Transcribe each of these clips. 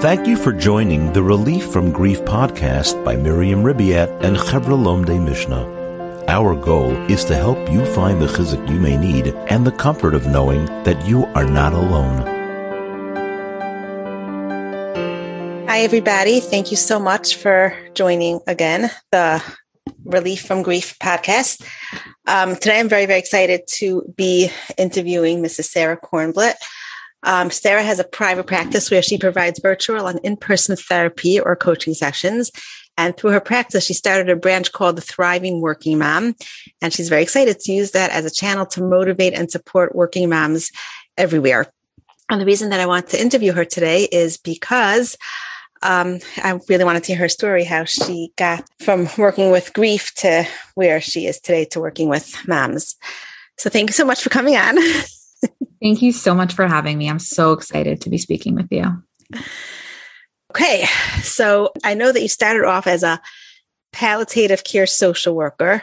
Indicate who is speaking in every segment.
Speaker 1: Thank you for joining the Relief from Grief podcast by Miriam Ribiat and Chevrah Lomdei Mishnah. Our goal is to help you find the chizuk you may need and the comfort of knowing that you are not alone.
Speaker 2: Hi, everybody. Thank you so much for joining again the Relief from Grief podcast. Um, today, I'm very, very excited to be interviewing Mrs. Sarah Korenblit. Um, Sarah has a private practice where she provides virtual and in person therapy or coaching sessions. And through her practice, she started a branch called the Thriving Working Mom. And she's very excited to use that as a channel to motivate and support working moms everywhere. And the reason that I want to interview her today is because um, I really wanted to hear her story, how she got from working with grief to where she is today to working with moms. So thank you so much for coming on.
Speaker 3: thank you so much for having me. I'm so excited to be speaking with you.
Speaker 2: Okay. So I know that you started off as a palliative care social worker.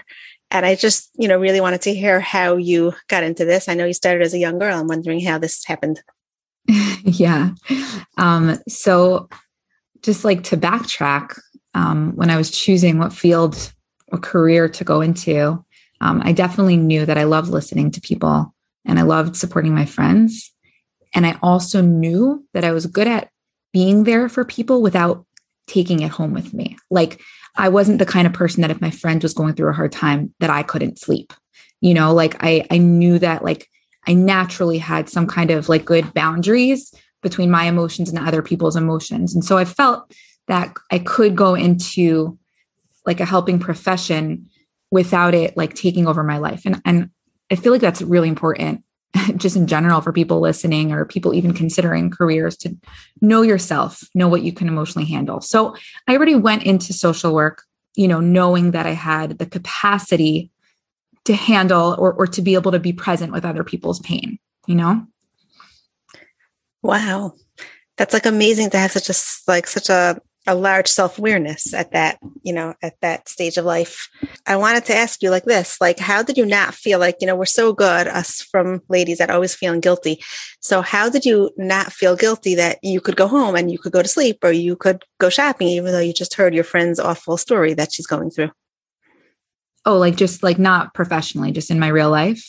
Speaker 2: And I just, you know, really wanted to hear how you got into this. I know you started as a young girl. I'm wondering how this happened.
Speaker 3: yeah. Um, so just like to backtrack, um, when I was choosing what field or career to go into, um, I definitely knew that I loved listening to people and I loved supporting my friends. And I also knew that I was good at being there for people without taking it home with me. Like I wasn't the kind of person that if my friend was going through a hard time that I couldn't sleep. You know, like I I knew that like I naturally had some kind of like good boundaries between my emotions and other people's emotions. And so I felt that I could go into like a helping profession without it like taking over my life. And and I feel like that's really important just in general for people listening or people even considering careers to know yourself, know what you can emotionally handle. So I already went into social work, you know, knowing that I had the capacity to handle or, or to be able to be present with other people's pain, you know?
Speaker 2: Wow. That's like amazing to have such a like such a a large self-awareness at that, you know, at that stage of life. I wanted to ask you like this, like how did you not feel like, you know, we're so good us frum ladies that always feeling guilty. So how did you not feel guilty that you could go home and you could go to sleep or you could go shopping even though you just heard your friend's awful story that she's going through?
Speaker 3: Oh, like just like not professionally, just in my real life.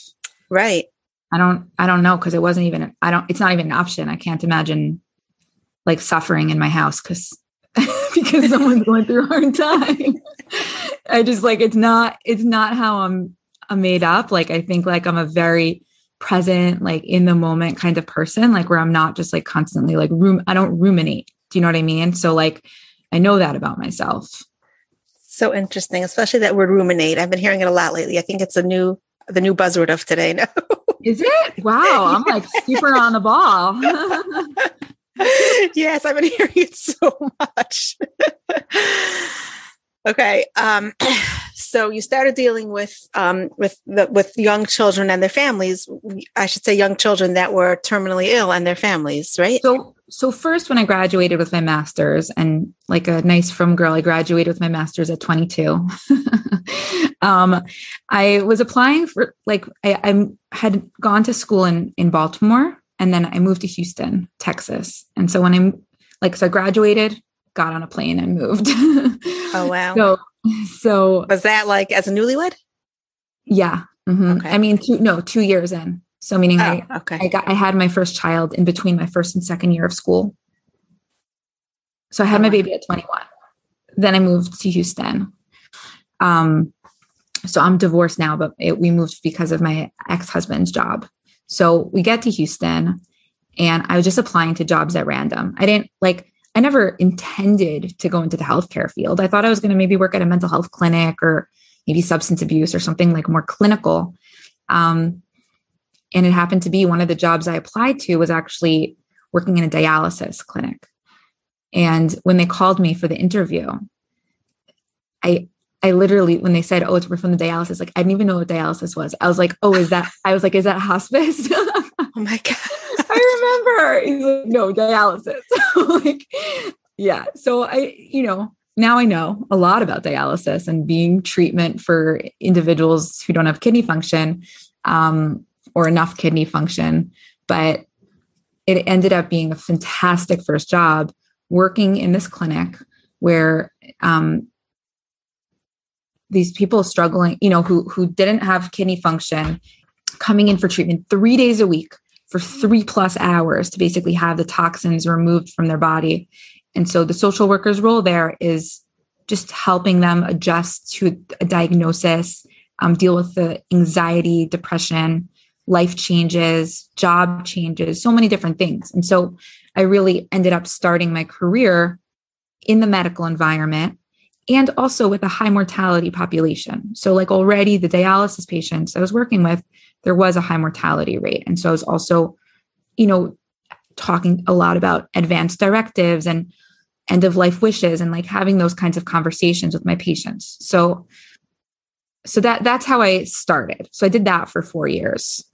Speaker 2: Right.
Speaker 3: I don't I don't know because it wasn't even I don't it's not even an option. I can't imagine like suffering in my house because because someone's going through a hard time. I just like it's not it's not how I'm I'm made up. Like I think like I'm a very present, like in the moment kind of person, like where I'm not just like constantly like room I don't ruminate. Do you know what I mean? So like I know that about myself.
Speaker 2: So interesting, especially that word ruminate. I've been hearing it a lot lately. I think it's a new the new buzzword of today. No.
Speaker 3: Is it? Wow, I'm like super on the ball.
Speaker 2: yes, I've been hearing it so much. okay. Um, so you started dealing with um, with the, with young children and their families. I should say young children that were terminally ill and their families, right?
Speaker 3: So so first when I graduated with my master's and like a nice frum girl, I graduated with my master's at 22. um, I was applying for like I, I had gone to school in in Baltimore and then I moved to Houston, Texas. And so when I'm like so I graduated, got on a plane and moved.
Speaker 2: oh wow.
Speaker 3: So so
Speaker 2: was that like as a newlywed?
Speaker 3: Yeah. Mm-hmm. Okay. I mean two no, 2 years in. So meaning oh, I okay. I got I had my first child in between my first and second year of school. So I had oh, my baby at 21. Then I moved to Houston. Um so I'm divorced now, but it, we moved because of my ex-husband's job. So we get to Houston and I was just applying to jobs at random. I didn't like, I never intended to go into the healthcare field. I thought I was going to maybe work at a mental health clinic or maybe substance abuse or something like more clinical. Um, and it happened to be one of the jobs I applied to was actually working in a dialysis clinic. And when they called me for the interview, I I literally, when they said, "Oh, it's from the dialysis," like I didn't even know what dialysis was. I was like, "Oh, is that?" I was like, "Is that hospice?"
Speaker 2: oh my god!
Speaker 3: I remember. He's like, "No, dialysis." like, yeah. So I, you know, now I know a lot about dialysis and being treatment for individuals who don't have kidney function um, or enough kidney function. But it ended up being a fantastic first job working in this clinic where um, these people struggling, you know, who who didn't have kidney function, coming in for treatment three days a week for three plus hours to basically have the toxins removed from their body. And so the social worker's role there is just helping them adjust to a diagnosis, um, deal with the anxiety, depression, life changes, job changes, so many different things. And so I really ended up starting my career in the medical environment and also with a high mortality population. So, like already the dialysis patients I was working with, there was a high mortality rate. And so I was also, you know, talking a lot about advanced directives and end of life wishes and like having those kinds of conversations with my patients. So, so that that's how I started. So I did that for 4 years.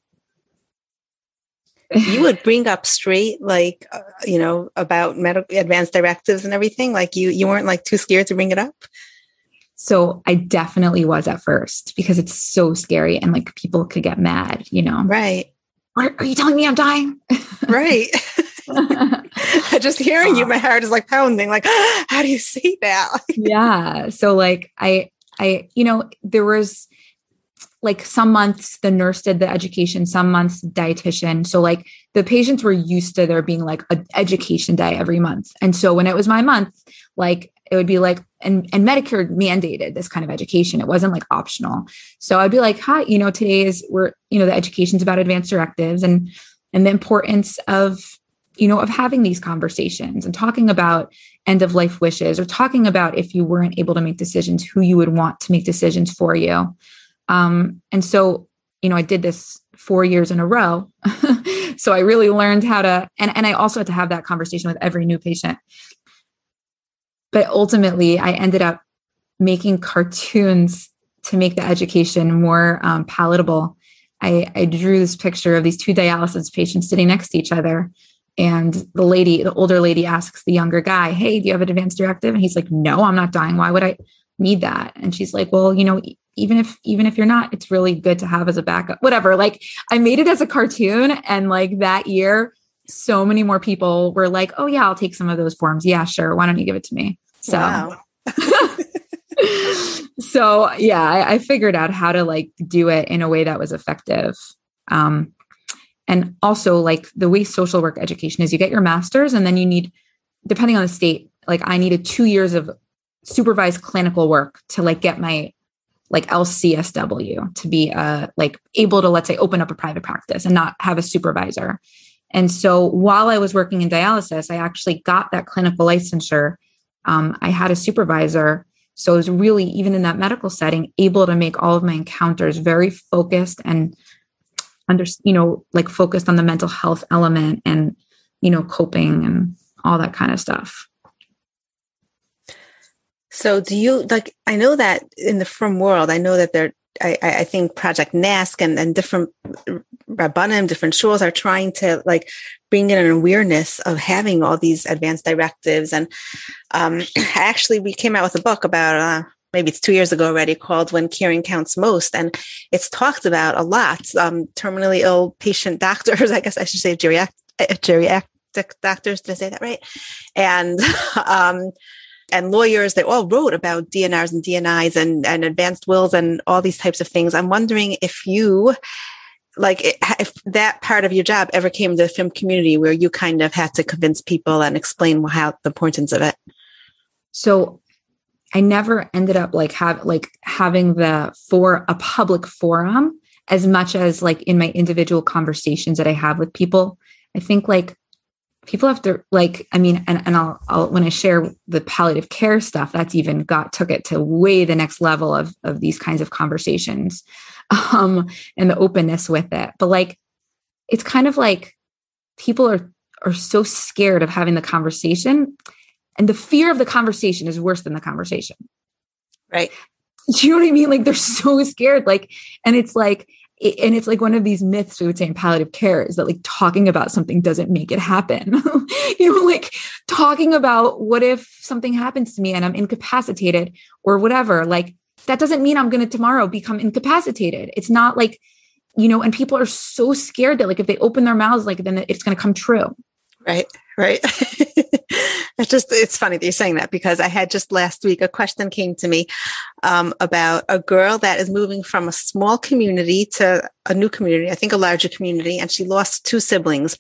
Speaker 2: You would bring up straight like uh, you know about medical advanced directives and everything? Like you you weren't like too scared to bring it up?
Speaker 3: So i definitely was at first because it's so scary and like people could get mad you know?
Speaker 2: Right.
Speaker 3: Are, are you telling me i'm dying?
Speaker 2: Right. Just hearing you my heart is like pounding like how do you say that?
Speaker 3: Yeah. So like i i you know there was like some months the nurse did the education, some months dietitian. So like the patients were used to there being like an education day every month. And so when it was my month, like it would be like and and Medicare mandated this kind of education. It wasn't like optional. So I'd be like, hi, you know, today is we're, you know, the education's about advanced directives and and the importance of, you know, of having these conversations and talking about end of life wishes or talking about if you weren't able to make decisions, who you would want to make decisions for you. Um, and so, you know, I did this four years in a row. so I really learned how to, and, and I also had to have that conversation with every new patient. But ultimately, I ended up making cartoons to make the education more um, palatable. I, I drew this picture of these two dialysis patients sitting next to each other. And the lady, the older lady asks the younger guy, Hey, do you have an advanced directive? And he's like, No, I'm not dying. Why would I need that? And she's like, Well, you know, even if even if you're not it's really good to have as a backup whatever. Like i made it as a cartoon and like that year so many more people were like oh yeah i'll take some of those forms. Yeah sure. Why don't you give it to me? So wow. so yeah I, I, figured out how to like do it in a way that was effective. Um and also like the way social work education is you get your master's and then you need depending on the state like i needed two years of supervised clinical work to like get my like LCSW to be uh, like able to let's say open up a private practice and not have a supervisor. And so while I was working in dialysis, I actually got that clinical licensure. Um, I had a supervisor, so I was really even in that medical setting able to make all of my encounters very focused and under you know like focused on the mental health element and you know coping and all that kind of stuff.
Speaker 2: So do you like I know that in the frum world, I know that there I, I think Project NASC and, and different Rabbanim, different schools are trying to like bring in an awareness of having all these advanced directives. And um, actually, we came out with a book about uh, maybe it's two years ago already called When Caring Counts Most. And it's talked about a lot. Um, terminally ill patient doctors, I guess I should say geriatric, geriatric doctors. Did I say that right? And um, and lawyers, they all wrote about DNRs and DNIs and, and advanced wills and all these types of things. I'm wondering if you, like, if that part of your job ever came to the film community where you kind of had to convince people and explain how the importance of it.
Speaker 3: So I never ended up like have like having the for a public forum as much as like in my individual conversations that I have with people. I think like people have to like i mean and, and I'll, I'll when i share the palliative care stuff that's even got took it to way the next level of of these kinds of conversations um and the openness with it. But like it's kind of like people are are so scared of having the conversation and the fear of the conversation is worse than the conversation.
Speaker 2: Right.
Speaker 3: You know what i mean? Like they're so scared like and it's like and it's like one of these myths we would say in palliative care is that like talking about something doesn't make it happen. you know, like talking about what if something happens to me and I'm incapacitated or whatever, like that doesn't mean I'm going to tomorrow become incapacitated. It's not like, you know, and people are so scared that like if they open their mouths, like then it's going to come true.
Speaker 2: Right. Right? it's just it's funny that you're saying that because I had just last week a question came to me um, about a girl that is moving from a small community to a new community, I think a larger community, and she lost two siblings,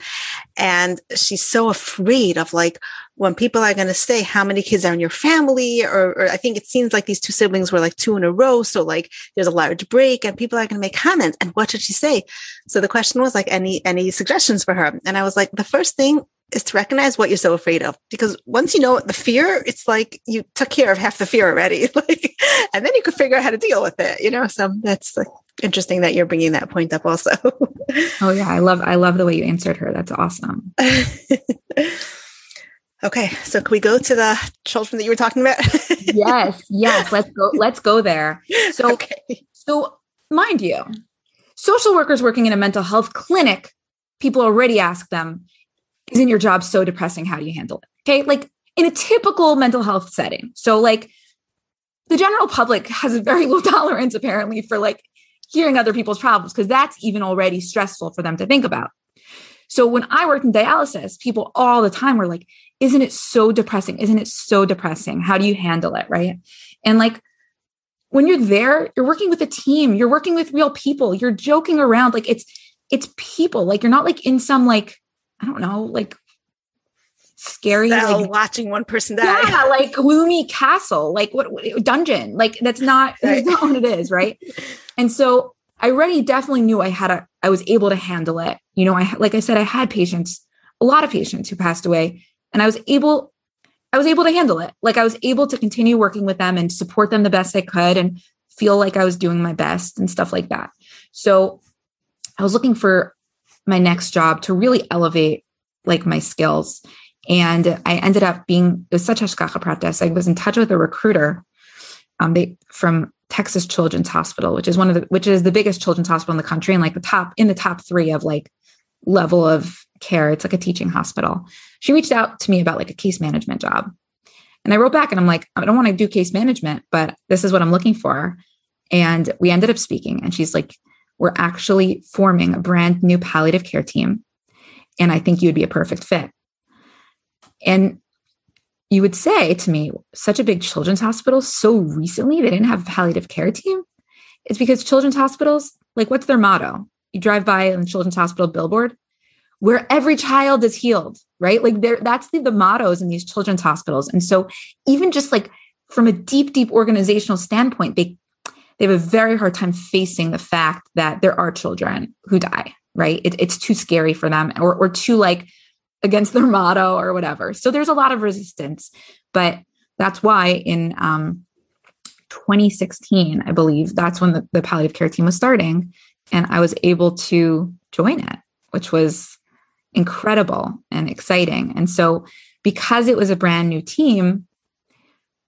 Speaker 2: and she's so afraid of like when people are going to say how many kids are in your family, or, or I think it seems like these two siblings were like two in a row, so like there's a large break, and people are going to make comments. And what did she say? So the question was like, any any suggestions for her? And I was like, the first thing is to recognize what you're so afraid of. Because once you know the fear it's like you took care of half the fear already. Like and then you could figure out how to deal with it you know? So that's like interesting that you're bringing that point up also.
Speaker 3: Oh yeah. I love i love the way you answered her. That's awesome.
Speaker 2: Okay. So can we go to the children that you were talking about?
Speaker 3: Yes yes. Let's go let's go there. So okay. so mind you social workers working in a mental health clinic people already ask them isn't your job so depressing? How do you handle it? Okay. Like in a typical mental health setting. So, like, the general public has a very low tolerance, apparently, for like hearing other people's problems, because that's even already stressful for them to think about. So, when I worked in dialysis, people all the time were like, Isn't it so depressing? Isn't it so depressing? How do you handle it? Right. And like, when you're there, you're working with a team, you're working with real people, you're joking around. Like, it's, it's people. Like, you're not like in some like I don't know, like scary like
Speaker 2: watching one person die.
Speaker 3: Yeah, like gloomy castle, like what, what dungeon. Like that's not right. that's not what it is, right? and so I already definitely knew I had a I was able to handle it. You know, I like I said, I had patients, a lot of patients who passed away, and I was able I was able to handle it. Like I was able to continue working with them and support them the best I could and feel like I was doing my best and stuff like that. So I was looking for my next job to really elevate like my skills. And I ended up being, it was such a hashgacha pratis. I was in touch with a recruiter um, they, from Texas Children's Hospital, which is one of the, which is the biggest children's hospital in the country and like the top, in the top three of like level of care. It's like a teaching hospital. She reached out to me about like a case management job. And I wrote back and I'm like, I don't want to do case management, but this is what I'm looking for. And we ended up speaking. And she's like, we're actually forming a brand new palliative care team. And I think you would be a perfect fit. And you would say to me, such a big children's hospital, so recently they didn't have a palliative care team. It's because children's hospitals, like, what's their motto? You drive by a children's hospital billboard, where every child is healed, right? Like, there, that's the, the mottos in these children's hospitals. And so, even just like from a deep, deep organizational standpoint, they they have a very hard time facing the fact that there are children who die, right? It, it's too scary for them or, or too like against their motto or whatever. So there's a lot of resistance. But that's why in um, 2016, I believe, that's when the, the palliative care team was starting. And I was able to join it, which was incredible and exciting. And so, because it was a brand new team,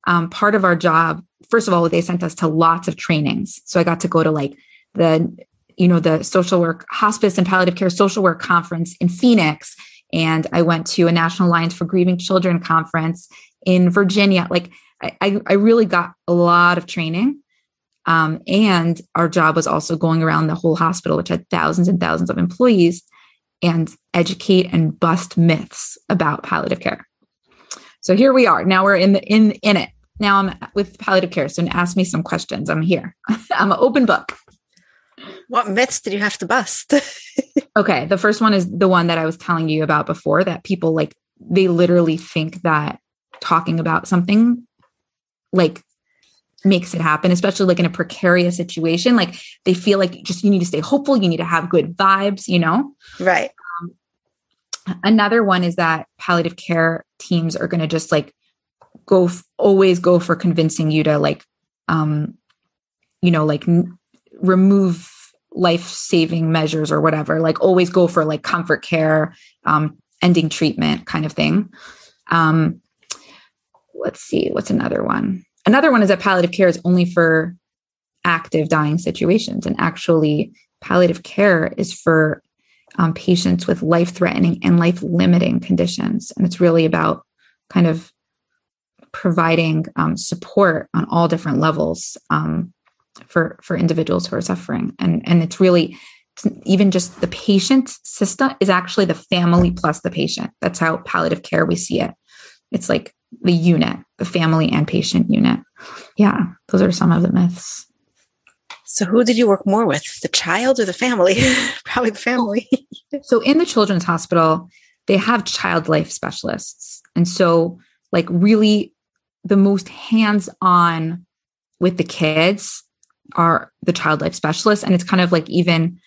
Speaker 3: um, part of our job first of all, they sent us to lots of trainings. So I got to go to like the, you know, the social work, hospice and palliative care social work conference in Phoenix. And I went to a National Alliance for Grieving Children conference in Virginia. Like I, I really got a lot of training. Um, and our job was also going around the whole hospital, which had thousands and thousands of employees, and educate and bust myths about palliative care. So here we are. Now we're in the in in it. Now I'm with palliative care. So ask me some questions. I'm here. I'm an open book.
Speaker 2: What myths did you have to bust?
Speaker 3: okay. The first one is the one that I was telling you about before that people like, they literally think that talking about something like makes it happen, especially like in a precarious situation. Like they feel like just you need to stay hopeful, you need to have good vibes, you know?
Speaker 2: Right.
Speaker 3: Um, another one is that palliative care teams are going to just like go f- always go for convincing you to like um you know like n- remove life-saving measures or whatever. Like always go for like comfort care um ending treatment kind of thing. Um let's see what's another one? Another one is that palliative care is only for active dying situations and actually palliative care is for um, patients with life threatening and life limiting conditions and it's really about kind of providing um, support on all different levels um, for for individuals who are suffering and and it's really even just the patient system is actually the family plus the patient. That's how palliative care we see it. It's like the unit, the family and patient unit. Yeah, those are some of the myths.
Speaker 2: So, who did you work more with, the child or the family? Probably the family.
Speaker 3: so, in the children's hospital, they have child life specialists. And so, like, really, the most hands on with the kids are the child life specialists. And it's kind of like even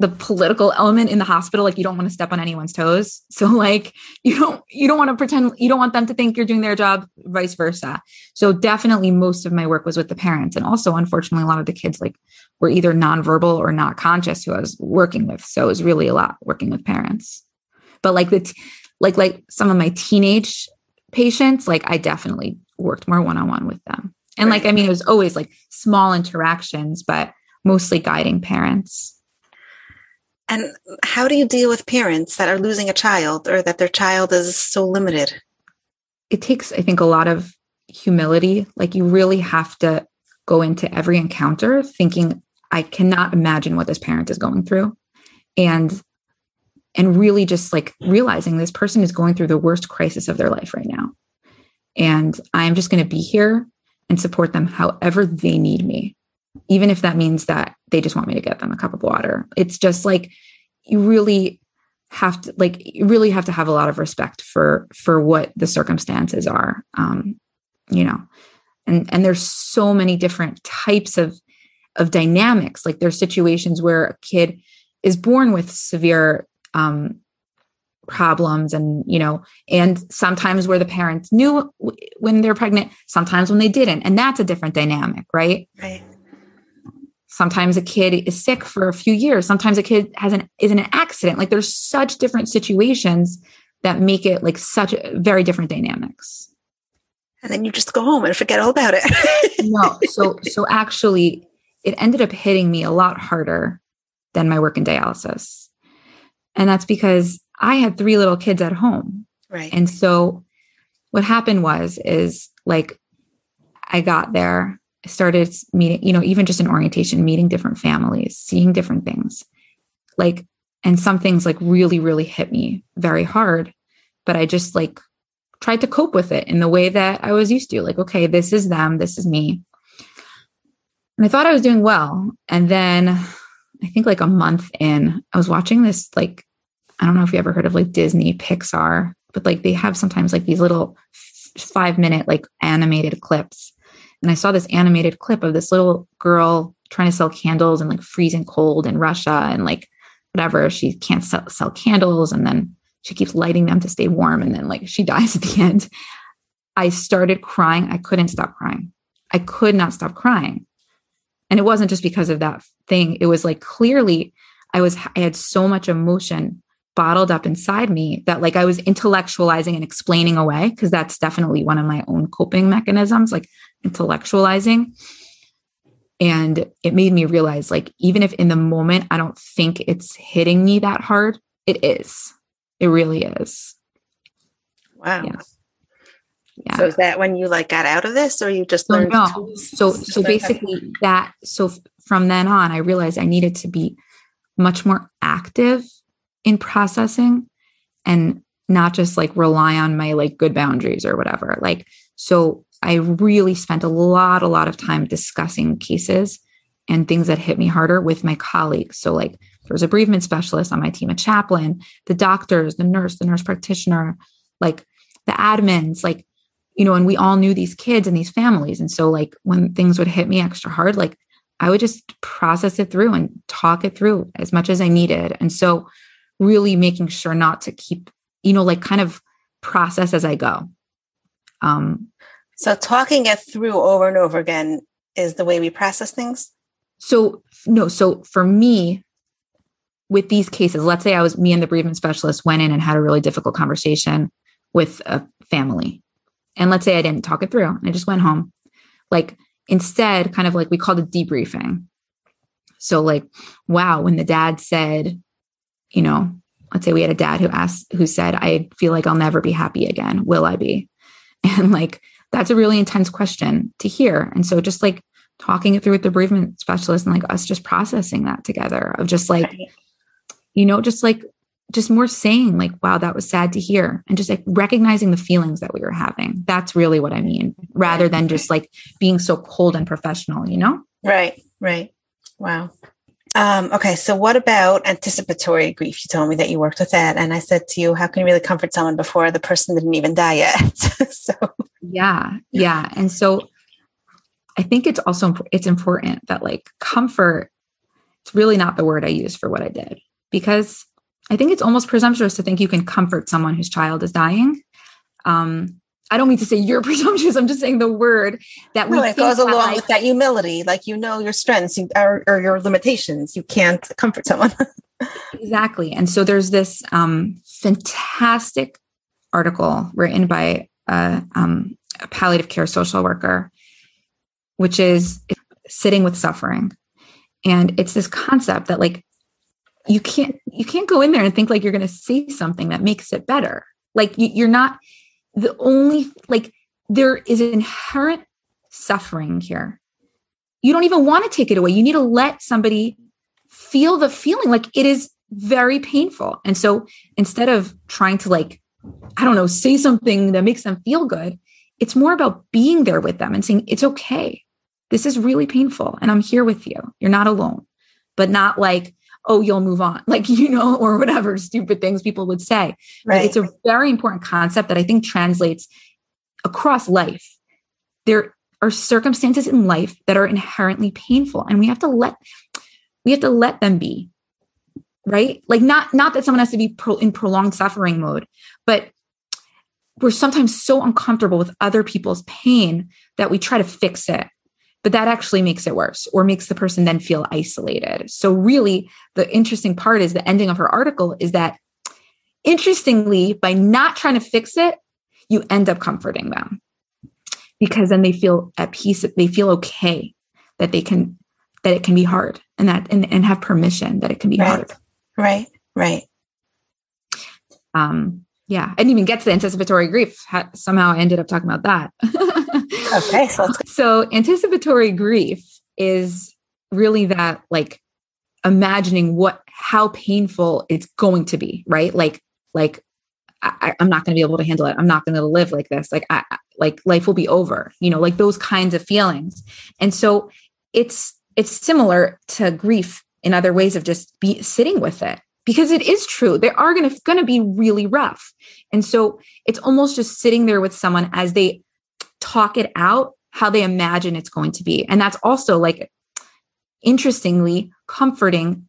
Speaker 3: the political element in the hospital like you don't want to step on anyone's toes. So like you don't you don't want to pretend you don't want them to think you're doing their job vice versa. So definitely most of my work was with the parents. And also unfortunately a lot of the kids like were either nonverbal or not conscious who i was working with. So it was really a lot working with parents. But like the t- like like some of my teenage patients like i definitely worked more one-on-one with them and like i mean it was always like small interactions but mostly guiding parents
Speaker 2: and how do you deal with parents that are losing a child or that their child is so limited?
Speaker 3: It takes, I think, a lot of humility. Like you really have to go into every encounter thinking, I cannot imagine what this parent is going through. And and really just like realizing this person is going through the worst crisis of their life right now. And I'm just going to be here and support them however they need me even if that means that they just want me to get them a cup of water. It's just like you really have to like you really have to have a lot of respect for for what the circumstances are. Um, you know, and and there's so many different types of of dynamics. Like there's situations where a kid is born with severe um problems and you know and sometimes where the parents knew when they're pregnant sometimes when they didn't. And that's a different dynamic right?
Speaker 2: Right.
Speaker 3: Sometimes a kid is sick for a few years. Sometimes a kid has an is in an accident. Like there's such different situations that make it like such very different dynamics.
Speaker 2: And then you just go home and forget all about it.
Speaker 3: No. So so actually it ended up hitting me a lot harder than my work in dialysis and that's because i had three little kids at home
Speaker 2: right
Speaker 3: and so what happened was is like i got there started meeting, you know, even just in orientation, meeting different families, seeing different things. Like, and some things like really, really hit me very hard. But I just like tried to cope with it in the way that I was used to. Like, okay, this is them, this is me. And I thought I was doing well. And then I think like a month in, I was watching this, like, I don't know if you ever heard of like Disney, Pixar, but like they have sometimes like these little five minute like animated clips and I saw this animated clip of this little girl trying to sell candles and like freezing cold in Russia and like whatever. She can't sell, sell candles and then she keeps lighting them to stay warm and then like she dies at the end. I started crying. I couldn't stop crying. I could not stop crying. And it wasn't just because of that thing. It was like clearly I was I had so much emotion bottled up inside me that like I was intellectualizing and explaining away because that's definitely one of my own coping mechanisms like intellectualizing and it made me realize like even if in the moment I don't think it's hitting me that hard it is it really is
Speaker 2: wow yeah. yeah. So is that when you like got out of this or you just learned?
Speaker 3: No, no. So so basically that so from then on I realized I needed to be much more active in processing and not just like rely on my like good boundaries or whatever. Like, so I really spent a lot, a lot of time discussing cases and things that hit me harder with my colleagues. So, like, there was a bereavement specialist on my team, a chaplain, the doctors, the nurse, the nurse practitioner, like the admins, like, you know, and we all knew these kids and these families. And so, like, when things would hit me extra hard, like, I would just process it through and talk it through as much as I needed. And so, really making sure not to keep, you know, like kind of process as I go. Um,
Speaker 2: so talking it through over and over again is the way we process things.
Speaker 3: So no, so for me, with these cases, let's say I was me and the bereavement specialist went in and had a really difficult conversation with a family. And let's say I didn't talk it through and I just went home. Like instead, kind of like we called it debriefing. So like, wow, when the dad said, you know, let's say we had a dad who asked, who said, I feel like I'll never be happy again. Will I be? And like, that's a really intense question to hear. And so just like talking it through with the bereavement specialist and like us just processing that together of just like right. you know just like just more saying like wow that was sad to hear and just like recognizing the feelings that we were having that's really what i mean rather than just like being so cold and professional you know
Speaker 2: right right wow um, okay so what about anticipatory grief you told me that you worked with that and i said to you how can you really comfort someone before the person didn't even die yet so
Speaker 3: yeah yeah and so i think it's also it's important that like comfort it's really not the word i use for what i did because I think it's almost presumptuous to think you can comfort someone whose child is dying. Um, I don't mean to say you're presumptuous. I'm just saying the word that
Speaker 2: we. it goes along like, with that humility, like you know your strengths or, or your limitations. You can't comfort someone.
Speaker 3: exactly, and so there's this um, fantastic article written by a, um, a palliative care social worker, which is sitting with suffering, and it's this concept that like you can't you can't go in there and think like you're going to say something that makes it better like you, are not the only like there is inherent suffering here. You don't even want to take it away. You need to let somebody feel the feeling like it is very painful. And so instead of trying to like i don't know say something that makes them feel good it's more about being there with them and saying it's okay. This is really painful and i'm here with you. You're not alone. But not like oh, you'll move on, like, you know, or whatever stupid things people would say. Right. It's a very important concept that I think translates across life. There are circumstances in life that are inherently painful and we have to let we have to let them be right like not not that someone has to be pro, in prolonged suffering mode but we're sometimes so uncomfortable with other people's pain that we try to fix it but that actually makes it worse or makes the person then feel isolated. So, really, the interesting part is the ending of her article is that interestingly, by not trying to fix it, you end up comforting them because then they feel at peace, they feel okay that they can, that it can be hard and that, and, and have permission that it can be
Speaker 2: right.
Speaker 3: hard.
Speaker 2: Right, right.
Speaker 3: Um, yeah, I didn't even get to the anticipatory grief. Somehow I ended up talking about that.
Speaker 2: okay. So,
Speaker 3: so anticipatory grief is really that like imagining what how painful it's going to be, right? Like, like I, am not going to be able to handle it. I'm not going to live like this. Like, I, like life will be over. You know, like those kinds of feelings. And so it's it's similar to grief in other ways of just be sitting with it because it is true they are going to going to be really rough and so it's almost just sitting there with someone as they talk it out how they imagine it's going to be. And that's also like interestingly comforting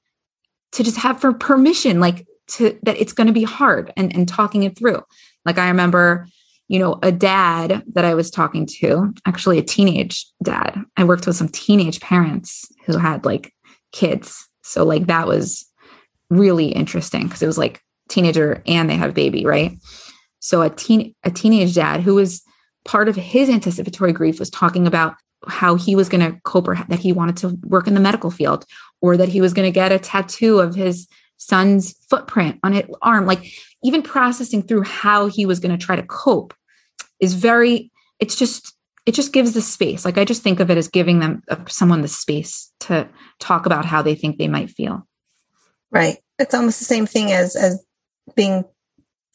Speaker 3: to just have for permission like to that it's going to be hard and and talking it through. Like i remember you know a dad that i was talking to actually a teenage dad. I worked with some teenage parents who had like kids. So like that was really interesting because it was like teenager and they have a baby, right? So a teen a teenage dad who was part of his anticipatory grief was talking about how he was going to cope or that he wanted to work in the medical field or that he was going to get a tattoo of his son's footprint on his arm. Like even processing through how he was going to try to cope is very it's just it just gives the space. Like i just think of it as giving them uh, someone the space to talk about how they think they might feel.
Speaker 2: Right. It's almost the same thing as as being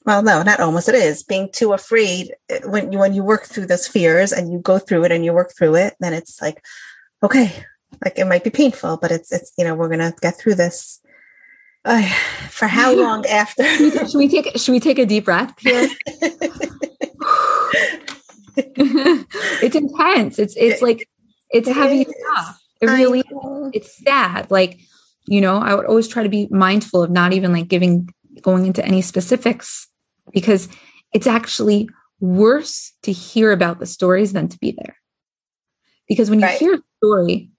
Speaker 2: well, no, not almost. It is being too afraid eh, when you when you work through those fears and you go through it and you work through it. Then it's like, okay, like it might be painful, but it's it's you know we're gonna get through this. Uh, for how long after?
Speaker 3: should we take should we take a deep breath here? it's intense. It's it's like it's it heavy is. stuff. It really it's sad. Like you know i would always try to be mindful of not even like giving going into any specifics because it's actually worse to hear about the stories than to be there. Because when you right. hear a story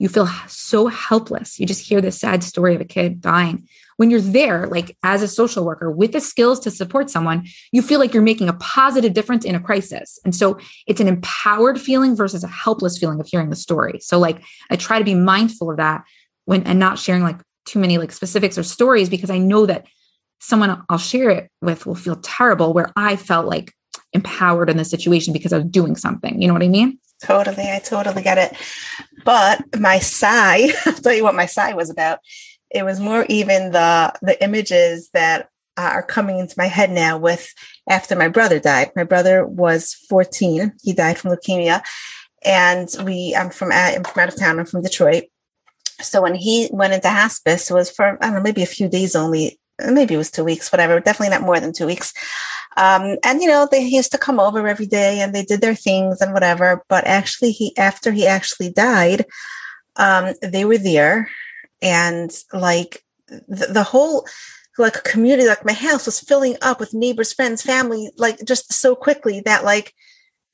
Speaker 3: you feel so helpless. You just hear the sad story of a kid dying. When you're there like as a social worker with the skills to support someone you feel like you're making a positive difference in a crisis. And so it's an empowered feeling versus a helpless feeling of hearing the story. So like i try to be mindful of that when and not sharing like too many like specifics or stories because I know that someone I'll share it with will feel terrible where I felt like empowered in the situation because I was doing something. You know what I mean?
Speaker 2: Totally. I totally get it. But my sigh, I'll tell you what my sigh was about. It was more even the the images that uh, are coming into my head now with after my brother died. My brother was 14. He died from leukemia. And we I'm from uh, I'm from out of town. I'm from Detroit. So when he went into hospice, it was for I don't know, maybe a few days only. Maybe it was two weeks, whatever. Definitely not more than two weeks. Um, and you know, they used to come over every day and they did their things and whatever. But actually, he after he actually died, um, they were there, and like the, the whole like community, like my house was filling up with neighbors, friends, family, like just so quickly that like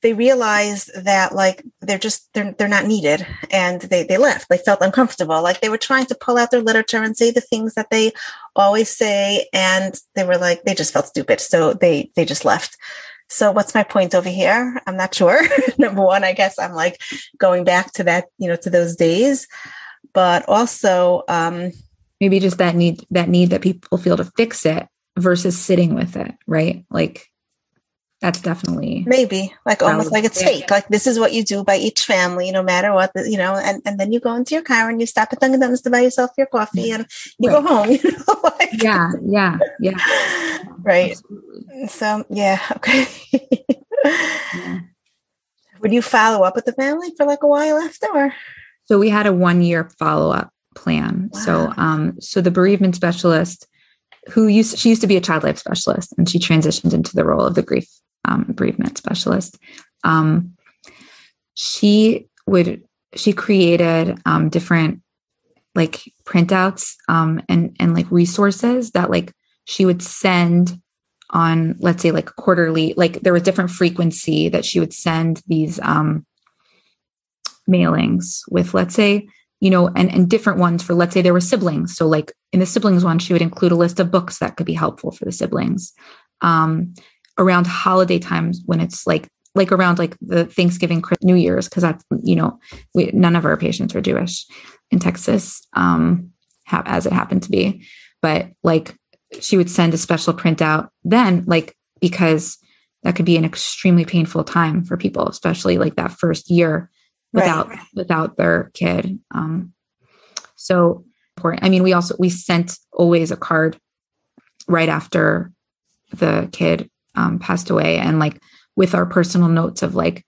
Speaker 2: they realized that like they're just they're they're not needed. And they they left. They felt uncomfortable. Like they were trying to pull out their literature and say the things that they always say. And they were like they just felt stupid. So they they just left. So what's my point over here? I'm not sure. Number one i guess i'm like going back to that you know to those days. But also um
Speaker 3: maybe just that need that need that people feel to fix it versus sitting with it right? Like that's definitely
Speaker 2: maybe like almost like a take like this is what you do by each family no matter what the, you know and, and then you go into your car and you stop at Dunkin' Donuts to buy yourself your coffee and you right. go home you know
Speaker 3: like, yeah yeah yeah
Speaker 2: right Absolutely. so yeah okay yeah. would you follow up with the family for like a while after or?
Speaker 3: so we had a one year follow-up plan wow. so um so the bereavement specialist who used she used to be a child life specialist and she transitioned into the role of the grief um, bereavement specialist. Um, she would she created um, different like printouts um, and and like resources that like she would send on let's say like quarterly like there was different frequency that she would send these um mailings with let's say you know and and different ones for let's say there were siblings so like in the siblings one she would include a list of books that could be helpful for the siblings um around holiday times when it's like like around like the Thanksgiving, Christmas New Year's, because that's you know we, none of our patients are Jewish in Texas, um, ha- as it happened to be. But like she would send a special printout then, like because that could be an extremely painful time for people, especially like that first year without right. without their kid. Um, so important. I mean, we also we sent always a card right after the kid um, passed away and like with our personal notes of like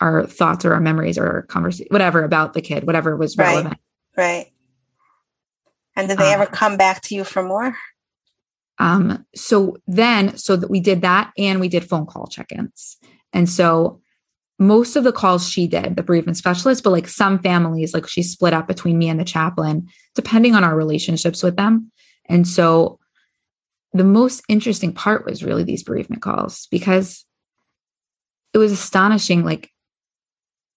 Speaker 3: our thoughts or our memories or our conversation, whatever about the kid, whatever was relevant.
Speaker 2: Right. And did they um, ever come back to you for more?
Speaker 3: Um, so then, so that we did that and we did phone call check-ins. And so most of the calls she did, the bereavement specialist, but like some families, like she split up between me and the chaplain, depending on our relationships with them. And so the most interesting part was really these bereavement calls because it was astonishing like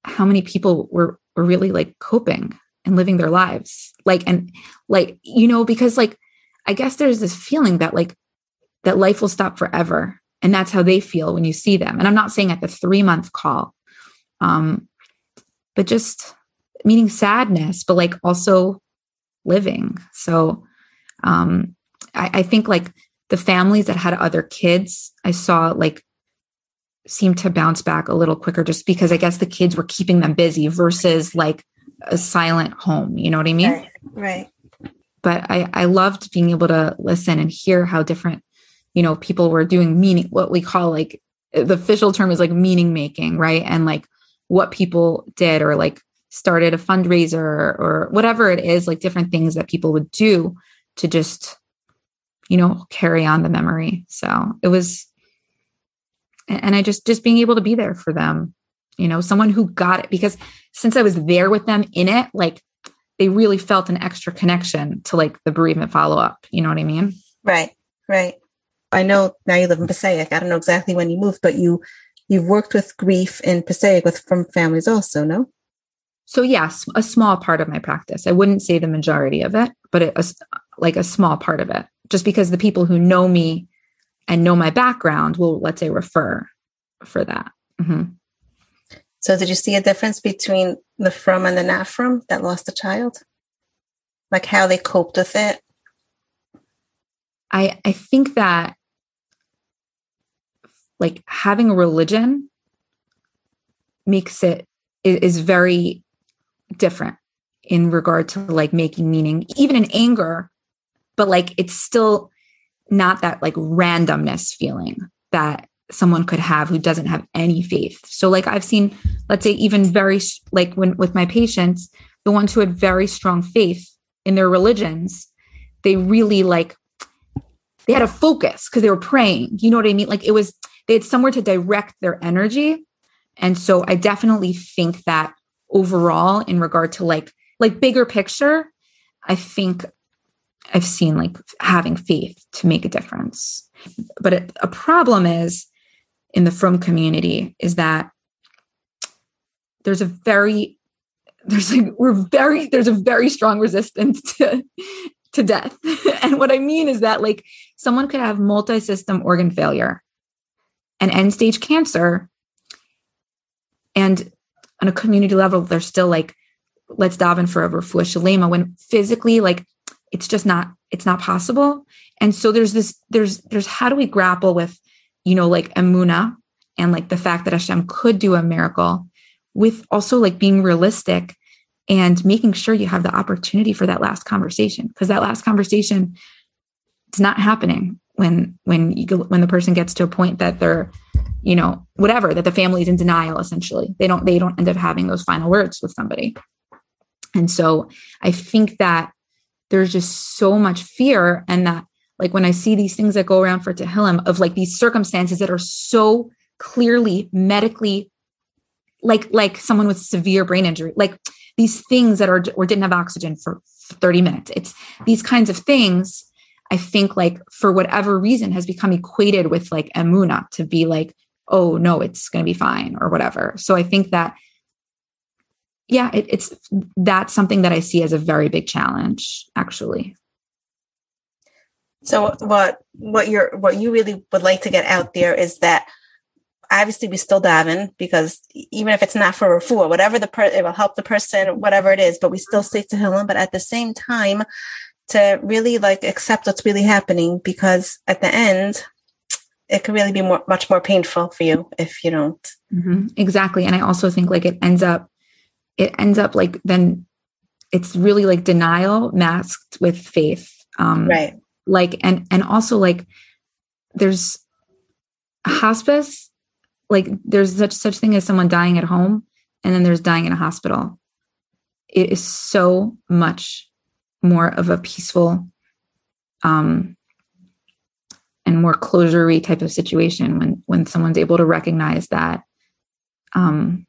Speaker 3: how many people were were really like coping and living their lives. Like and like you know because like i guess there's this feeling that like that life will stop forever. And that's how they feel when you see them. And i'm not saying at the 3 month call um but just meaning sadness but like also living. So um I, I think like the families that had other kids, I saw like seemed to bounce back a little quicker just because I guess the kids were keeping them busy versus like a silent home. You know what I mean?
Speaker 2: Right. right.
Speaker 3: But I, I loved being able to listen and hear how different, you know, people were doing meaning, what we call like the official term is like meaning making, right? And like what people did or like started a fundraiser or whatever it is, like different things that people would do to just you know carry on the memory. So it was and i just just being able to be there for them you know someone who got it because since i was there with them in it like they really felt an extra connection to like the bereavement follow-up you know what i mean?
Speaker 2: Right right. I know now you live in passaic. I don't know exactly when you moved but you you've worked with grief in passaic with frum families also no
Speaker 3: so yes a small part of my practice. I wouldn't say the majority of it but it, a, like a small part of it. Just because the people who know me and know my background will let's say refer for that. Mm-hmm.
Speaker 2: so did you see a difference between the frum and the not frum that lost a child? Like how they coped with it?
Speaker 3: I i think that like having a religion makes it is, is very different in regard to like making meaning, even in anger, but like it's still not that like randomness feeling that someone could have who doesn't have any faith. So like I've seen, let's say even very like when with my patients, the ones who had very strong faith in their religions, they really like they had a focus because they were praying. You know what I mean? Like it was they had somewhere to direct their energy. And so I definitely think that overall in regard to like like bigger picture, I think I've seen like having faith to make a difference. But it, a problem is in the frum community is that there's a very there's like we're very there's a very strong resistance to to death. and what I mean is that like someone could have multi-system organ failure and end stage cancer and on a community level they're still like let's daven for a refuah shalema when physically like it's just not it's not possible. And so there's this there's there's how do we grapple with you know like emuna and like the fact that Hashem could do a miracle with also like being realistic and making sure you have the opportunity for that last conversation? Because that last conversation it's not happening when when you go, when the person gets to a point that they're you know whatever that the family is in denial essentially. They don't they don't end up having those final words with somebody. And so i think that there's just so much fear and that like when i see these things that go around for tehillim of like these circumstances that are so clearly medically like like someone with severe brain injury like these things that are or didn't have oxygen for 30 minutes. It's these kinds of things i think like for whatever reason has become equated with like emuna to be like oh no it's going to be fine or whatever so i think that yeah it, it's that's something that i see as a very big challenge actually
Speaker 2: so what what you're what you really would like to get out there is that obviously we still daven because even if it's not for refuah, whatever the per- it will help the person, whatever it is, but we still say tehillim. But at the same time, to really like accept what's really happening because at the end, it could really be more much more painful for you if you don't.
Speaker 3: Mm-hmm. Exactly, and I also think like it ends up, it ends up like then it's really like denial masked with faith,
Speaker 2: um, right?
Speaker 3: Like and and also like there's hospice like there's such such thing as someone dying at home and then there's dying in a hospital it is so much more of a peaceful um and more closury type of situation when when someone's able to recognize that um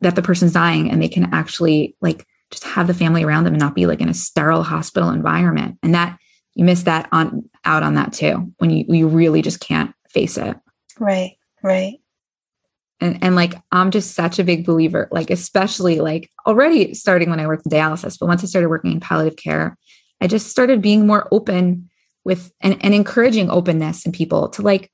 Speaker 3: that the person's dying and they can actually like just have the family around them and not be like in a sterile hospital environment. And that you miss that on out on that too when you you really just can't face it.
Speaker 2: Right right.
Speaker 3: And, and like i'm just such a big believer like especially like already starting when i worked in dialysis but once i started working in palliative care i just started being more open with and encouraging openness in people to like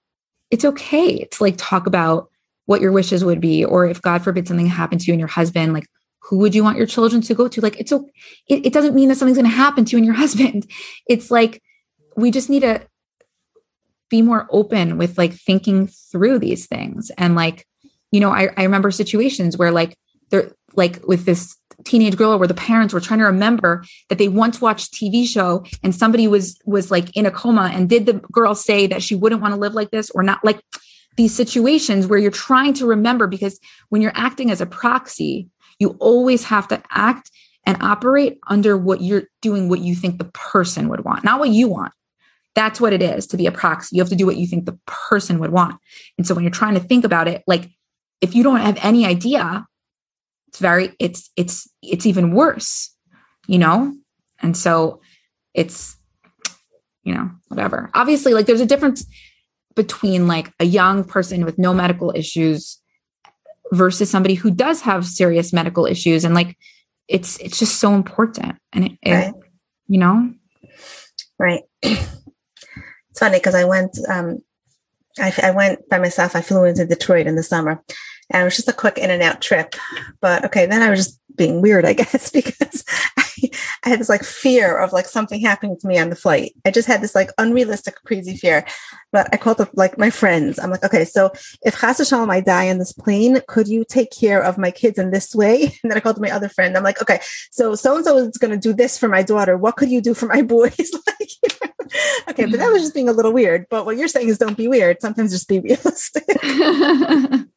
Speaker 3: it's okay to like talk about what your wishes would be or if god forbid something happened to you and your husband like who would you want your children to go to? Like it's okay it, it doesn't mean that something's going to happen to you and your husband. It's like we just need to be more open with like thinking through these things. And like you know, I, I remember situations where like they're like with this teenage girl where the parents were trying to remember that they once watched TV show and somebody was was like in a coma. And did the girl say that she wouldn't want to live like this or not? Like these situations where you're trying to remember because when you're acting as a proxy you always have to act and operate under what you're doing what you think the person would want not what you want. That's what it is to be a proxy. You have to do what you think the person would want. And so when you're trying to think about it like if you don't have any idea it's very it's it's it's even worse you know? And so it's you know whatever. Obviously like there's a difference between like a young person with no medical issues versus somebody who does have serious medical issues. And like it's it's just so important. And it, it right. you know?
Speaker 2: Right. It's funny because i went um I, I went by myself. I flew into detroit in the summer and it was just a quick in and out trip. But okay, then I was just being weird, I guess, because I I had this like fear of like something happening to me on the flight. I just had this like unrealistic, crazy fear. But I called up like my friends. I'm like, okay, so if Chas Shalom I die on this plane, could you take care of my kids in this way? And then I called my other friend. I'm like, okay, so so and so is going to do this for my daughter. What could you do for my boys? like, you know? Okay, but that was just being a little weird. But what you're saying is don't be weird. Sometimes just be realistic.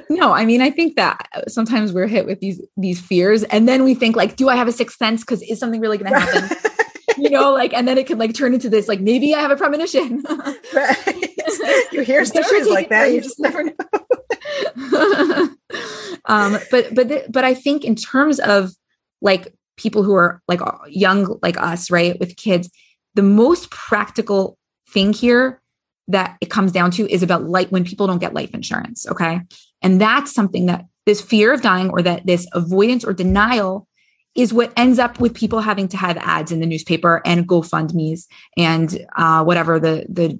Speaker 3: no, I mean, I think that sometimes we're hit with these these fears, and then we think like, do I have a sixth sense? Because is something really going to happen? you know, like, and then it can like turn into this, like, maybe I have a premonition.
Speaker 2: right. You hear stories like that, you just never know.
Speaker 3: um, but but but I think in terms of like people who are like young like us, right, with kids, the most practical thing here that it comes down to is about light when people don't get life insurance. Okay. And that's something that this fear of dying or that this avoidance or denial is what ends up with people having to have ads in the newspaper and GoFundMe's and uh, whatever the the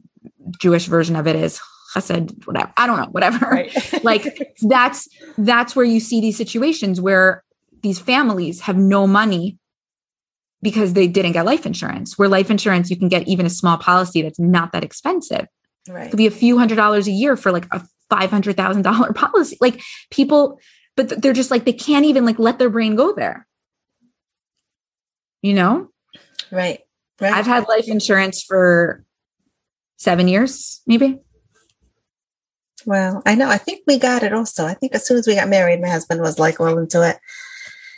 Speaker 3: Jewish version of it is. Chesed, whatever. I don't know, whatever. Right. like that's that's where you see these situations where these families have no money because they didn't get life insurance. Where life insurance, you can get even a small policy that's not that expensive. Right. It could be a few hundred dollars a year for like a five hundred thousand dollar policy. Like people, but they're just like they can't even like let their brain go there. You know?
Speaker 2: Right. Right.
Speaker 3: I've had life insurance for seven years, maybe.
Speaker 2: Well, I know. I think we got it also. I think as soon as we got married, my husband was like all into it.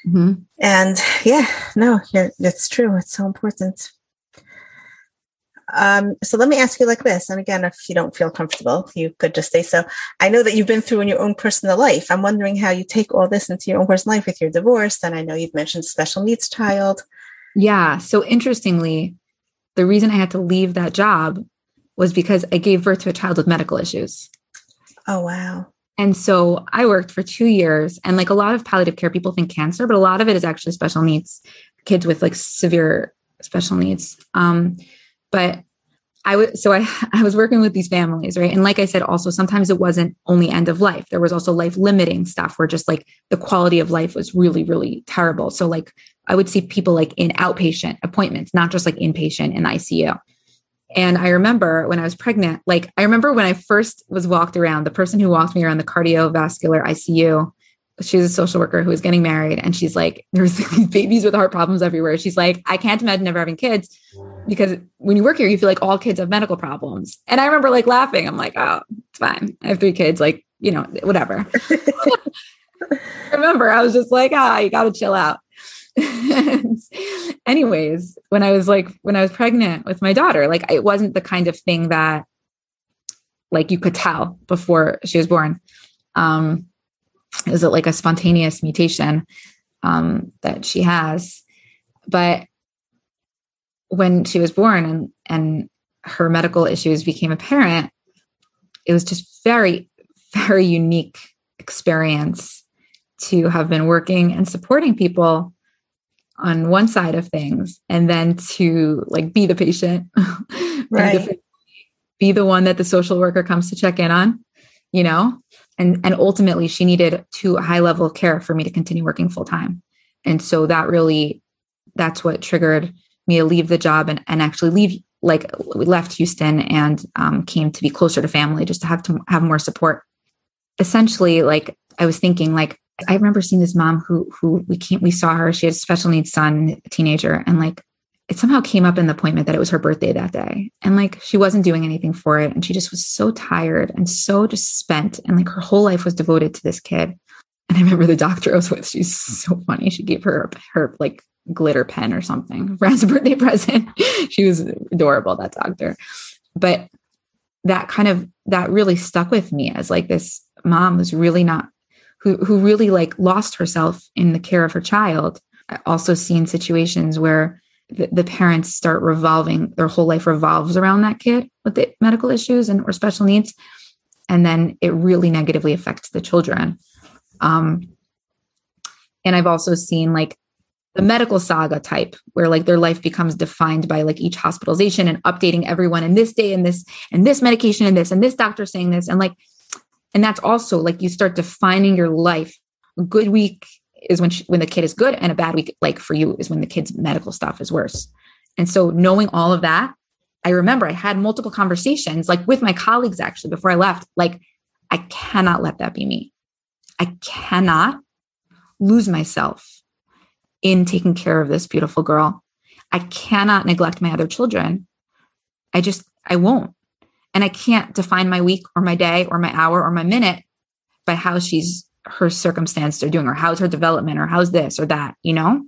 Speaker 2: Mm-hmm. And yeah, no, it's true. It's so important. Um, so let me ask you like this. And again, if you don't feel comfortable, you could just say so. I know that you've been through in your own personal life. I'm wondering how you take all this into your own personal life with your divorce. And I know you've mentioned special needs child.
Speaker 3: Yeah. So interestingly, the reason I had to leave that job was because I gave birth to a child with medical issues.
Speaker 2: Oh, wow.
Speaker 3: And so I worked for two years, and like a lot of palliative care, people think cancer, but a lot of it is actually special needs, kids with like severe special needs. Um, but I was so I I was working with these families, right? And like I said, also sometimes it wasn't only end of life. There was also life limiting stuff where just like the quality of life was really, really terrible. So like I would see people like in outpatient appointments, not just like inpatient in ICU. And I remember when I was pregnant, like I remember when I first was walked around, the person who walked me around the cardiovascular ICU, she was a social worker who was getting married. And she's like, there's these babies with heart problems everywhere. She's like, I can't imagine never having kids because when you work here, you feel like all kids have medical problems. And I remember like laughing. I'm like, oh, it's fine. I have three kids, like, you know, whatever. I remember I was just like, ah, you got to chill out. anyways, when I was like, when I was pregnant with my daughter, like it wasn't the kind of thing that like you could tell before she was born. Um, is it like a spontaneous mutation um, that she has? But when she was born and and her medical issues became apparent, it was just very, very unique experience to have been working and supporting people on one side of things and then to like be the patient right. be the one that the social worker comes to check in on you know? And and ultimately she needed too high level of care for me to continue working full time and so that really that's what triggered me to leave the job and, and actually leave like we left houston and um, came to be closer to family just to have to have more support. Essentially like i was thinking like I remember seeing this mom who who we came we saw her. She had a special needs son, a teenager, and like it somehow came up in the appointment that it was her birthday that day. And like she wasn't doing anything for it. And she just was so tired and so just spent. And like her whole life was devoted to this kid. And I remember the doctor I was with, she's so funny. She gave her her like glitter pen or something for as a birthday present. she was adorable, that doctor. But that kind of that really stuck with me as like this mom was really not who who really like lost herself in the care of her child. I also seen situations where the, the, parents start revolving their whole life revolves around that kid with the medical issues and or special needs and then it really negatively affects the children um, and i've also seen like the medical saga type where like their life becomes defined by like each hospitalization and updating everyone and this day and this and this medication and this and this doctor saying this and like and that's also like you start defining your life. A good week is when she, when the kid is good and a bad week like for you is when the kid's medical stuff is worse. And so knowing all of that i remember i had multiple conversations like with my colleagues actually before i left. Like i cannot let that be me. I cannot lose myself in taking care of this beautiful girl. I cannot neglect my other children. I just i won't and I can't define my week or my day or my hour or my minute by how she's her circumstance they're doing or how's her development or how's this or that, you know?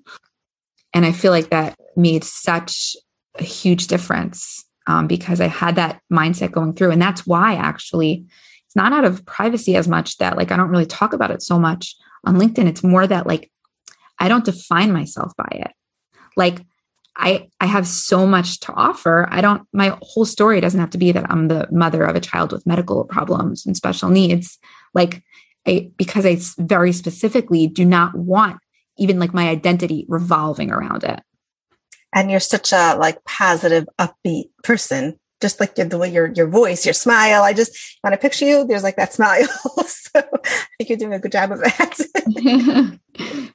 Speaker 3: And I feel like that made such a huge difference um, because I had that mindset going through. And that's why actually it's not out of privacy as much that like I don't really talk about it so much on LinkedIn. It's more that like I don't define myself by it. Like I I have so much to offer. I don't my whole story doesn't have to be that I'm the mother of a child with medical problems and special needs. Like I because I very specifically do not want even like my identity revolving around it.
Speaker 2: And you're such a like positive, upbeat person. Just like the way your your voice, your smile. I just when I picture you, there's like that smile. so I think you're doing a good job of that.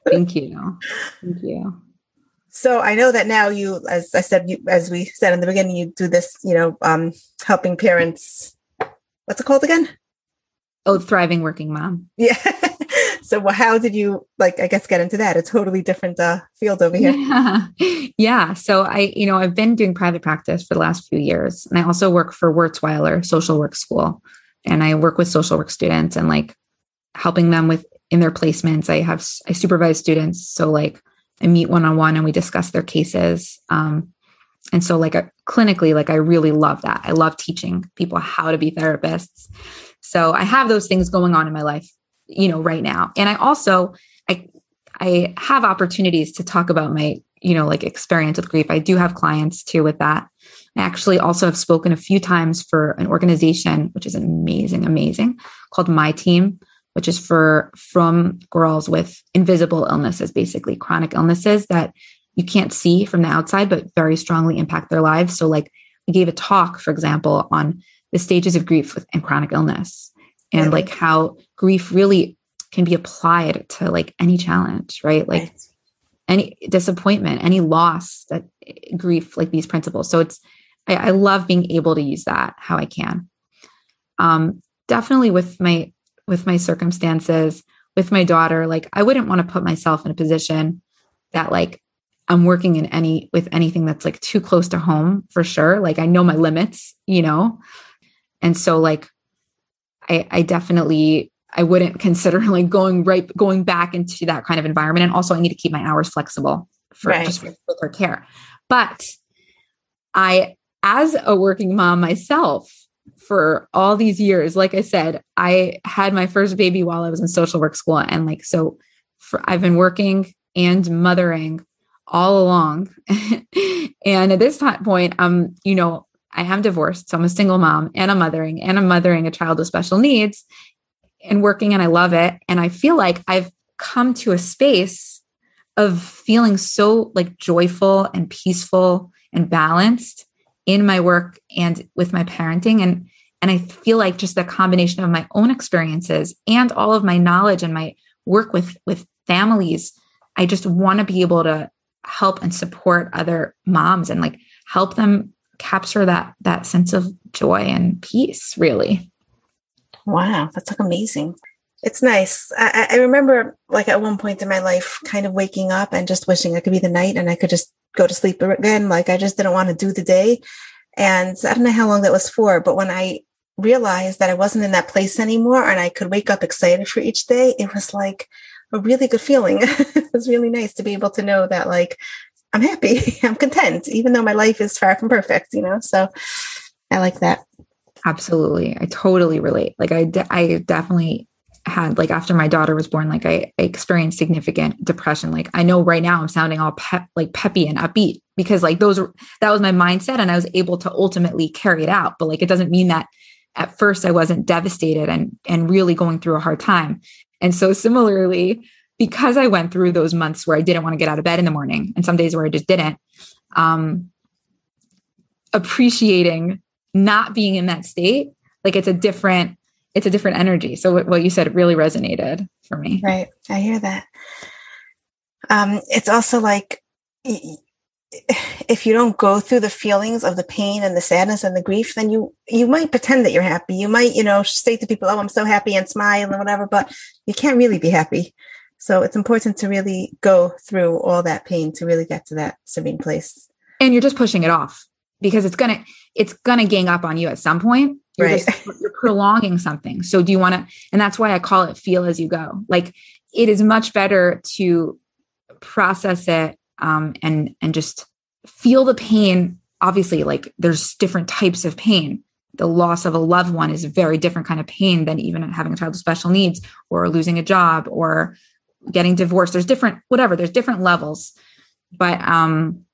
Speaker 3: Thank you. Thank you.
Speaker 2: So I know that now you, as I said, you, as we said in the beginning, you do this, you know, um, helping parents. What's it called again?
Speaker 3: Oh, thriving working mom.
Speaker 2: Yeah. so well, how did you like? I guess get into that. A totally different uh, field over here.
Speaker 3: Yeah. yeah. So I, you know, I've been doing private practice for the last few years, and I also work for Wurzweiler Social Work School, and I work with social work students and like helping them with in their placements. I have I supervise students, so like I meet one on one and we discuss their cases. Um, and so, like, a, clinically, like, I really love that. I love teaching people how to be therapists. So, I have those things going on in my life, you know, right now. And I also, I, I have opportunities to talk about my, you know, like experience with grief. I do have clients too with that. I actually also have spoken a few times for an organization, which is amazing, amazing, called My Team, which is for frum girls with invisible illnesses, basically chronic illnesses that you can't see from the outside, but very strongly impact their lives. So, like, I gave a talk, for example, on the stages of grief and chronic illness and like how grief really can be applied to like any challenge, right? Like right. any disappointment, any loss that grief, like these principles. So it's, I, I love being able to use that how I can. Um, definitely with my with my circumstances with my daughter like i wouldn't want to put myself in a position that like i'm working in any with anything that's like too close to home for sure. Like i know my limits you know? And so like i i definitely i wouldn't consider like going right going back into that kind of environment. And also i need to keep my hours flexible for right. just for, for care. But i as a working mom myself for all these years, like I said, I had my first baby while I was in social work school. And like, so for, I've been working and mothering all along. and at this point, I'm, you know, I am divorced. So I'm a single mom and I'm mothering and I'm mothering a child with special needs and working and I love it. And I feel like I've come to a space of feeling so like joyful and peaceful and balanced in my work and with my parenting. And and i feel like just the combination of my own experiences and all of my knowledge and my work with with families i just want to be able to help and support other moms and like help them capture that that sense of joy and peace really.
Speaker 2: Wow that's like amazing. It's nice. I, I, remember, like, at one point in my life, kind of waking up and just wishing I could be the night and I could just go to sleep again. Like I just didn't want to do the day. And I don't know how long that was for, but when I realized that I wasn't in that place anymore and I could wake up excited for each day, it was like a really good feeling. it was really nice to be able to know that like I'm happy, I'm content, even though my life is far from perfect, you know? So I like that.
Speaker 3: Absolutely. I totally relate. Like I, de- I definitely had like after my daughter was born like I, I, experienced significant depression. Like i know right now i'm sounding all pep like peppy and upbeat because like those that was my mindset and i was able to ultimately carry it out. But like it doesn't mean that at first i wasn't devastated and and really going through a hard time. And so similarly because i went through those months where i didn't want to get out of bed in the morning and some days where i just didn't um appreciating not being in that state like it's a different it's a different energy. So what you said really resonated for me.
Speaker 2: Right. I hear that. um, it's also like if you don't go through the feelings of the pain and the sadness and the grief, then you you might pretend that you're happy. You might, you know, say to people, "Oh, I'm so happy," and smile and whatever, but you can't really be happy. So it's important to really go through all that pain to really get to that serene place.
Speaker 3: And you're just pushing it off because it's gonna it's gonna gang up on you at some point. You're
Speaker 2: right.
Speaker 3: Just, you're prolonging something. So do you want to? And that's why I call it feel as you go. Like it is much better to process it um, and and just feel the pain obviously like there's different types of pain the loss of a loved one is a very different kind of pain than even having a child with special needs or losing a job or getting divorced there's different whatever there's different levels but um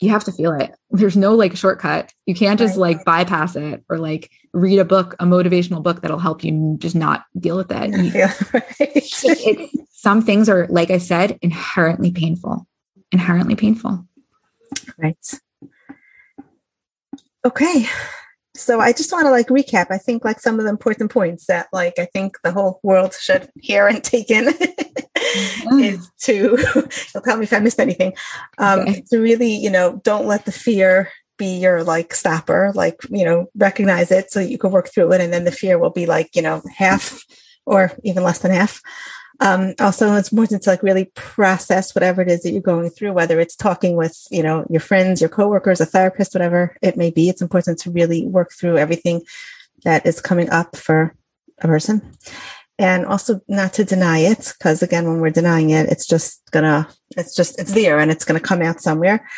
Speaker 3: you have to feel it. There's no like shortcut. You can't just right. like bypass it or like read a book a motivational book that'll help you just not deal with it,
Speaker 2: right.
Speaker 3: it, it some things are like i said inherently painful. Inherently painful.
Speaker 2: Right. Okay so i just want to like recap i think like some of the important points that like i think the whole world should hear and take in mm. is to you'll tell me if i missed anything um okay. to really you know don't let the fear be your like stopper like you know recognize it so you can work through it and then the fear will be like you know half or even less than half um, also it's important to like really process whatever it is that you're going through whether it's talking with you know your friends your coworkers a therapist whatever it may be it's important to really work through everything that is coming up for a person. And also not to deny it because again when we're denying it it's just gonna it's just it's there and it's gonna come out somewhere.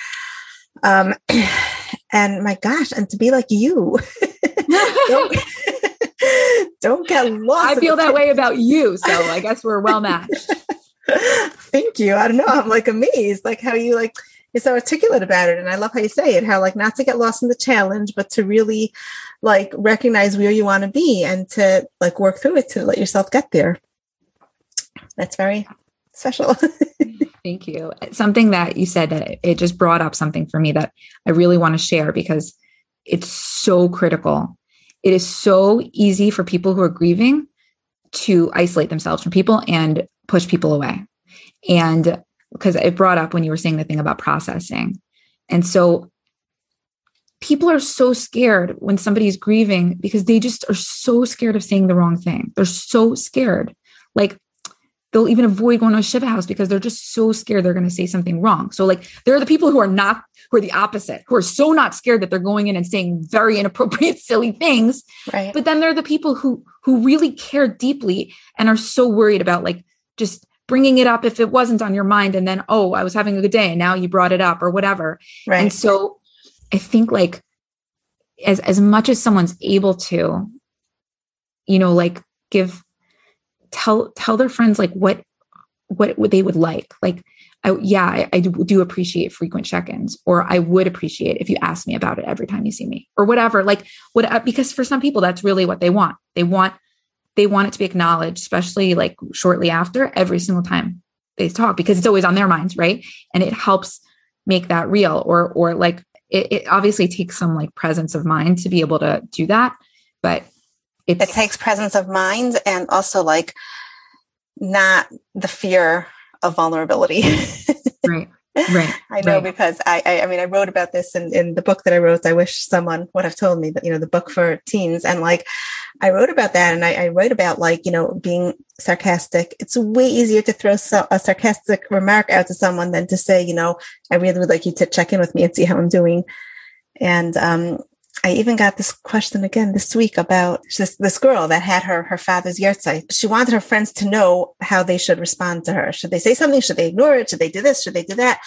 Speaker 2: Um and my gosh and to be like you Don't get lost.
Speaker 3: I feel that way about you. So I guess we're well matched.
Speaker 2: Thank you. I don't know. I'm like amazed, like how you like you're so articulate about it. And I love how you say it, how like not to get lost in the challenge, but to really like recognize where you want to be and to like work through it to let yourself get there. That's very special.
Speaker 3: Thank you. Something that you said that it just brought up something for me that I really want to share because it's so critical it is so easy for people who are grieving to isolate themselves from people and push people away. And because it brought up when you were saying the thing about processing. And so people are so scared when somebody's grieving because they just are so scared of saying the wrong thing. They're so scared. Like they'll even avoid going to a shiva house because they're just so scared they're going to say something wrong. So like there are the people who are not who are the opposite, who are so not scared that they're going in and saying very inappropriate, silly things.
Speaker 2: Right.
Speaker 3: But then there are the people who who really care deeply and are so worried about like just bringing it up if it wasn't on your mind and then oh i was having a good day and now you brought it up or whatever
Speaker 2: right
Speaker 3: and so i think like as as much as someone's able to you know like give tell tell their friends like what what, they would like like I, yeah, I, I, do appreciate frequent check-ins, or I would appreciate if you ask me about it every time you see me, or whatever. Like what? Uh, because for some people, that's really what they want. They want they want it to be acknowledged, especially like shortly after every single time they talk, because it's always on their minds, right? And it helps make that real, or or like it, it obviously takes some like presence of mind to be able to do that, but
Speaker 2: it takes presence of mind and also like not the fear of vulnerability.
Speaker 3: right. Right.
Speaker 2: I know
Speaker 3: right.
Speaker 2: because I, I, I mean I wrote about this in, in the book that I wrote. I wish someone would have told me that, you know, the book for teens. And like I wrote about that and I, I wrote about like, you know, being sarcastic. It's way easier to throw so, a sarcastic remark out to someone than to say, you know, I really would like you to check in with me and see how I'm doing. And um I even got this question again this week about this, this girl that had her, her father's yahrzeit. She wanted her friends to know how they should respond to her. Should they say something? Should they ignore it? Should they do this? Should they do that?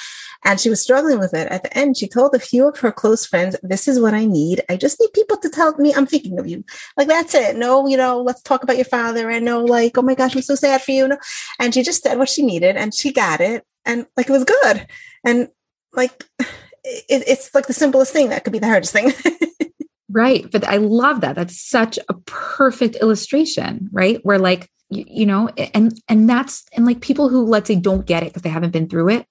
Speaker 2: And she was struggling with it. At the end, she told a few of her close friends, this is what I need. I just need people to tell me I'm thinking of you. Like, that's it. No, you know, let's talk about your father and no, like, oh my gosh, I'm so sad for you. No. And she just said what she needed and she got it. And like, it was good. And like, it, it's like the simplest thing that could be the hardest thing.
Speaker 3: right. But I love that. That's such a perfect illustration, right? Where like, you, you know, and and that's and like people who let's say don't get it because they haven't been through it.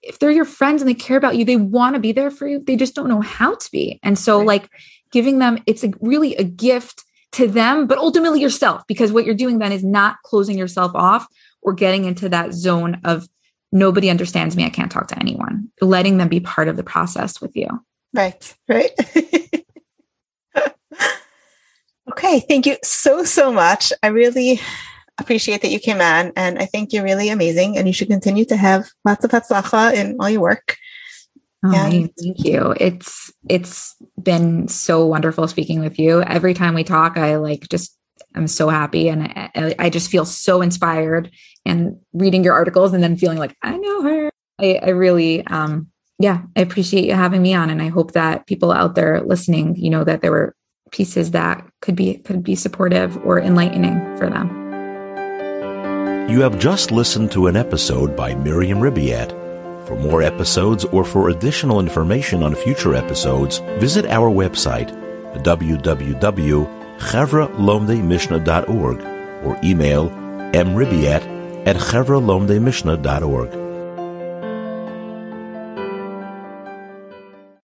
Speaker 3: If they're your friends and they care about you, they want to be there for you. They just don't know how to be. And so right. like giving them, it's a, really a gift to them, but ultimately yourself, because what you're doing then is not closing yourself off or getting into that zone of nobody understands me. I can't talk to anyone. Letting them be part of the process with you.
Speaker 2: Right, right. okay, thank you so, so much. I really appreciate that you came on, and I think you're really amazing, and you should continue to have lots of hatzlacha in all your work.
Speaker 3: Oh, and- thank you. It's it's been so wonderful speaking with you. Every time we talk, I like just I'm so happy and I, I, just feel so inspired and reading your articles and then feeling like I know her. I, I really um yeah, I appreciate you having me on and I hope that people out there listening, you know, that there were pieces that could be could be supportive or enlightening for them.
Speaker 1: You have just listened to an episode by Miriam Ribiat. For more episodes or for additional information on future episodes, visit our website www.chevrahlomdeimishnah.org or email mribiat at chevrahlomdeimishnah.org.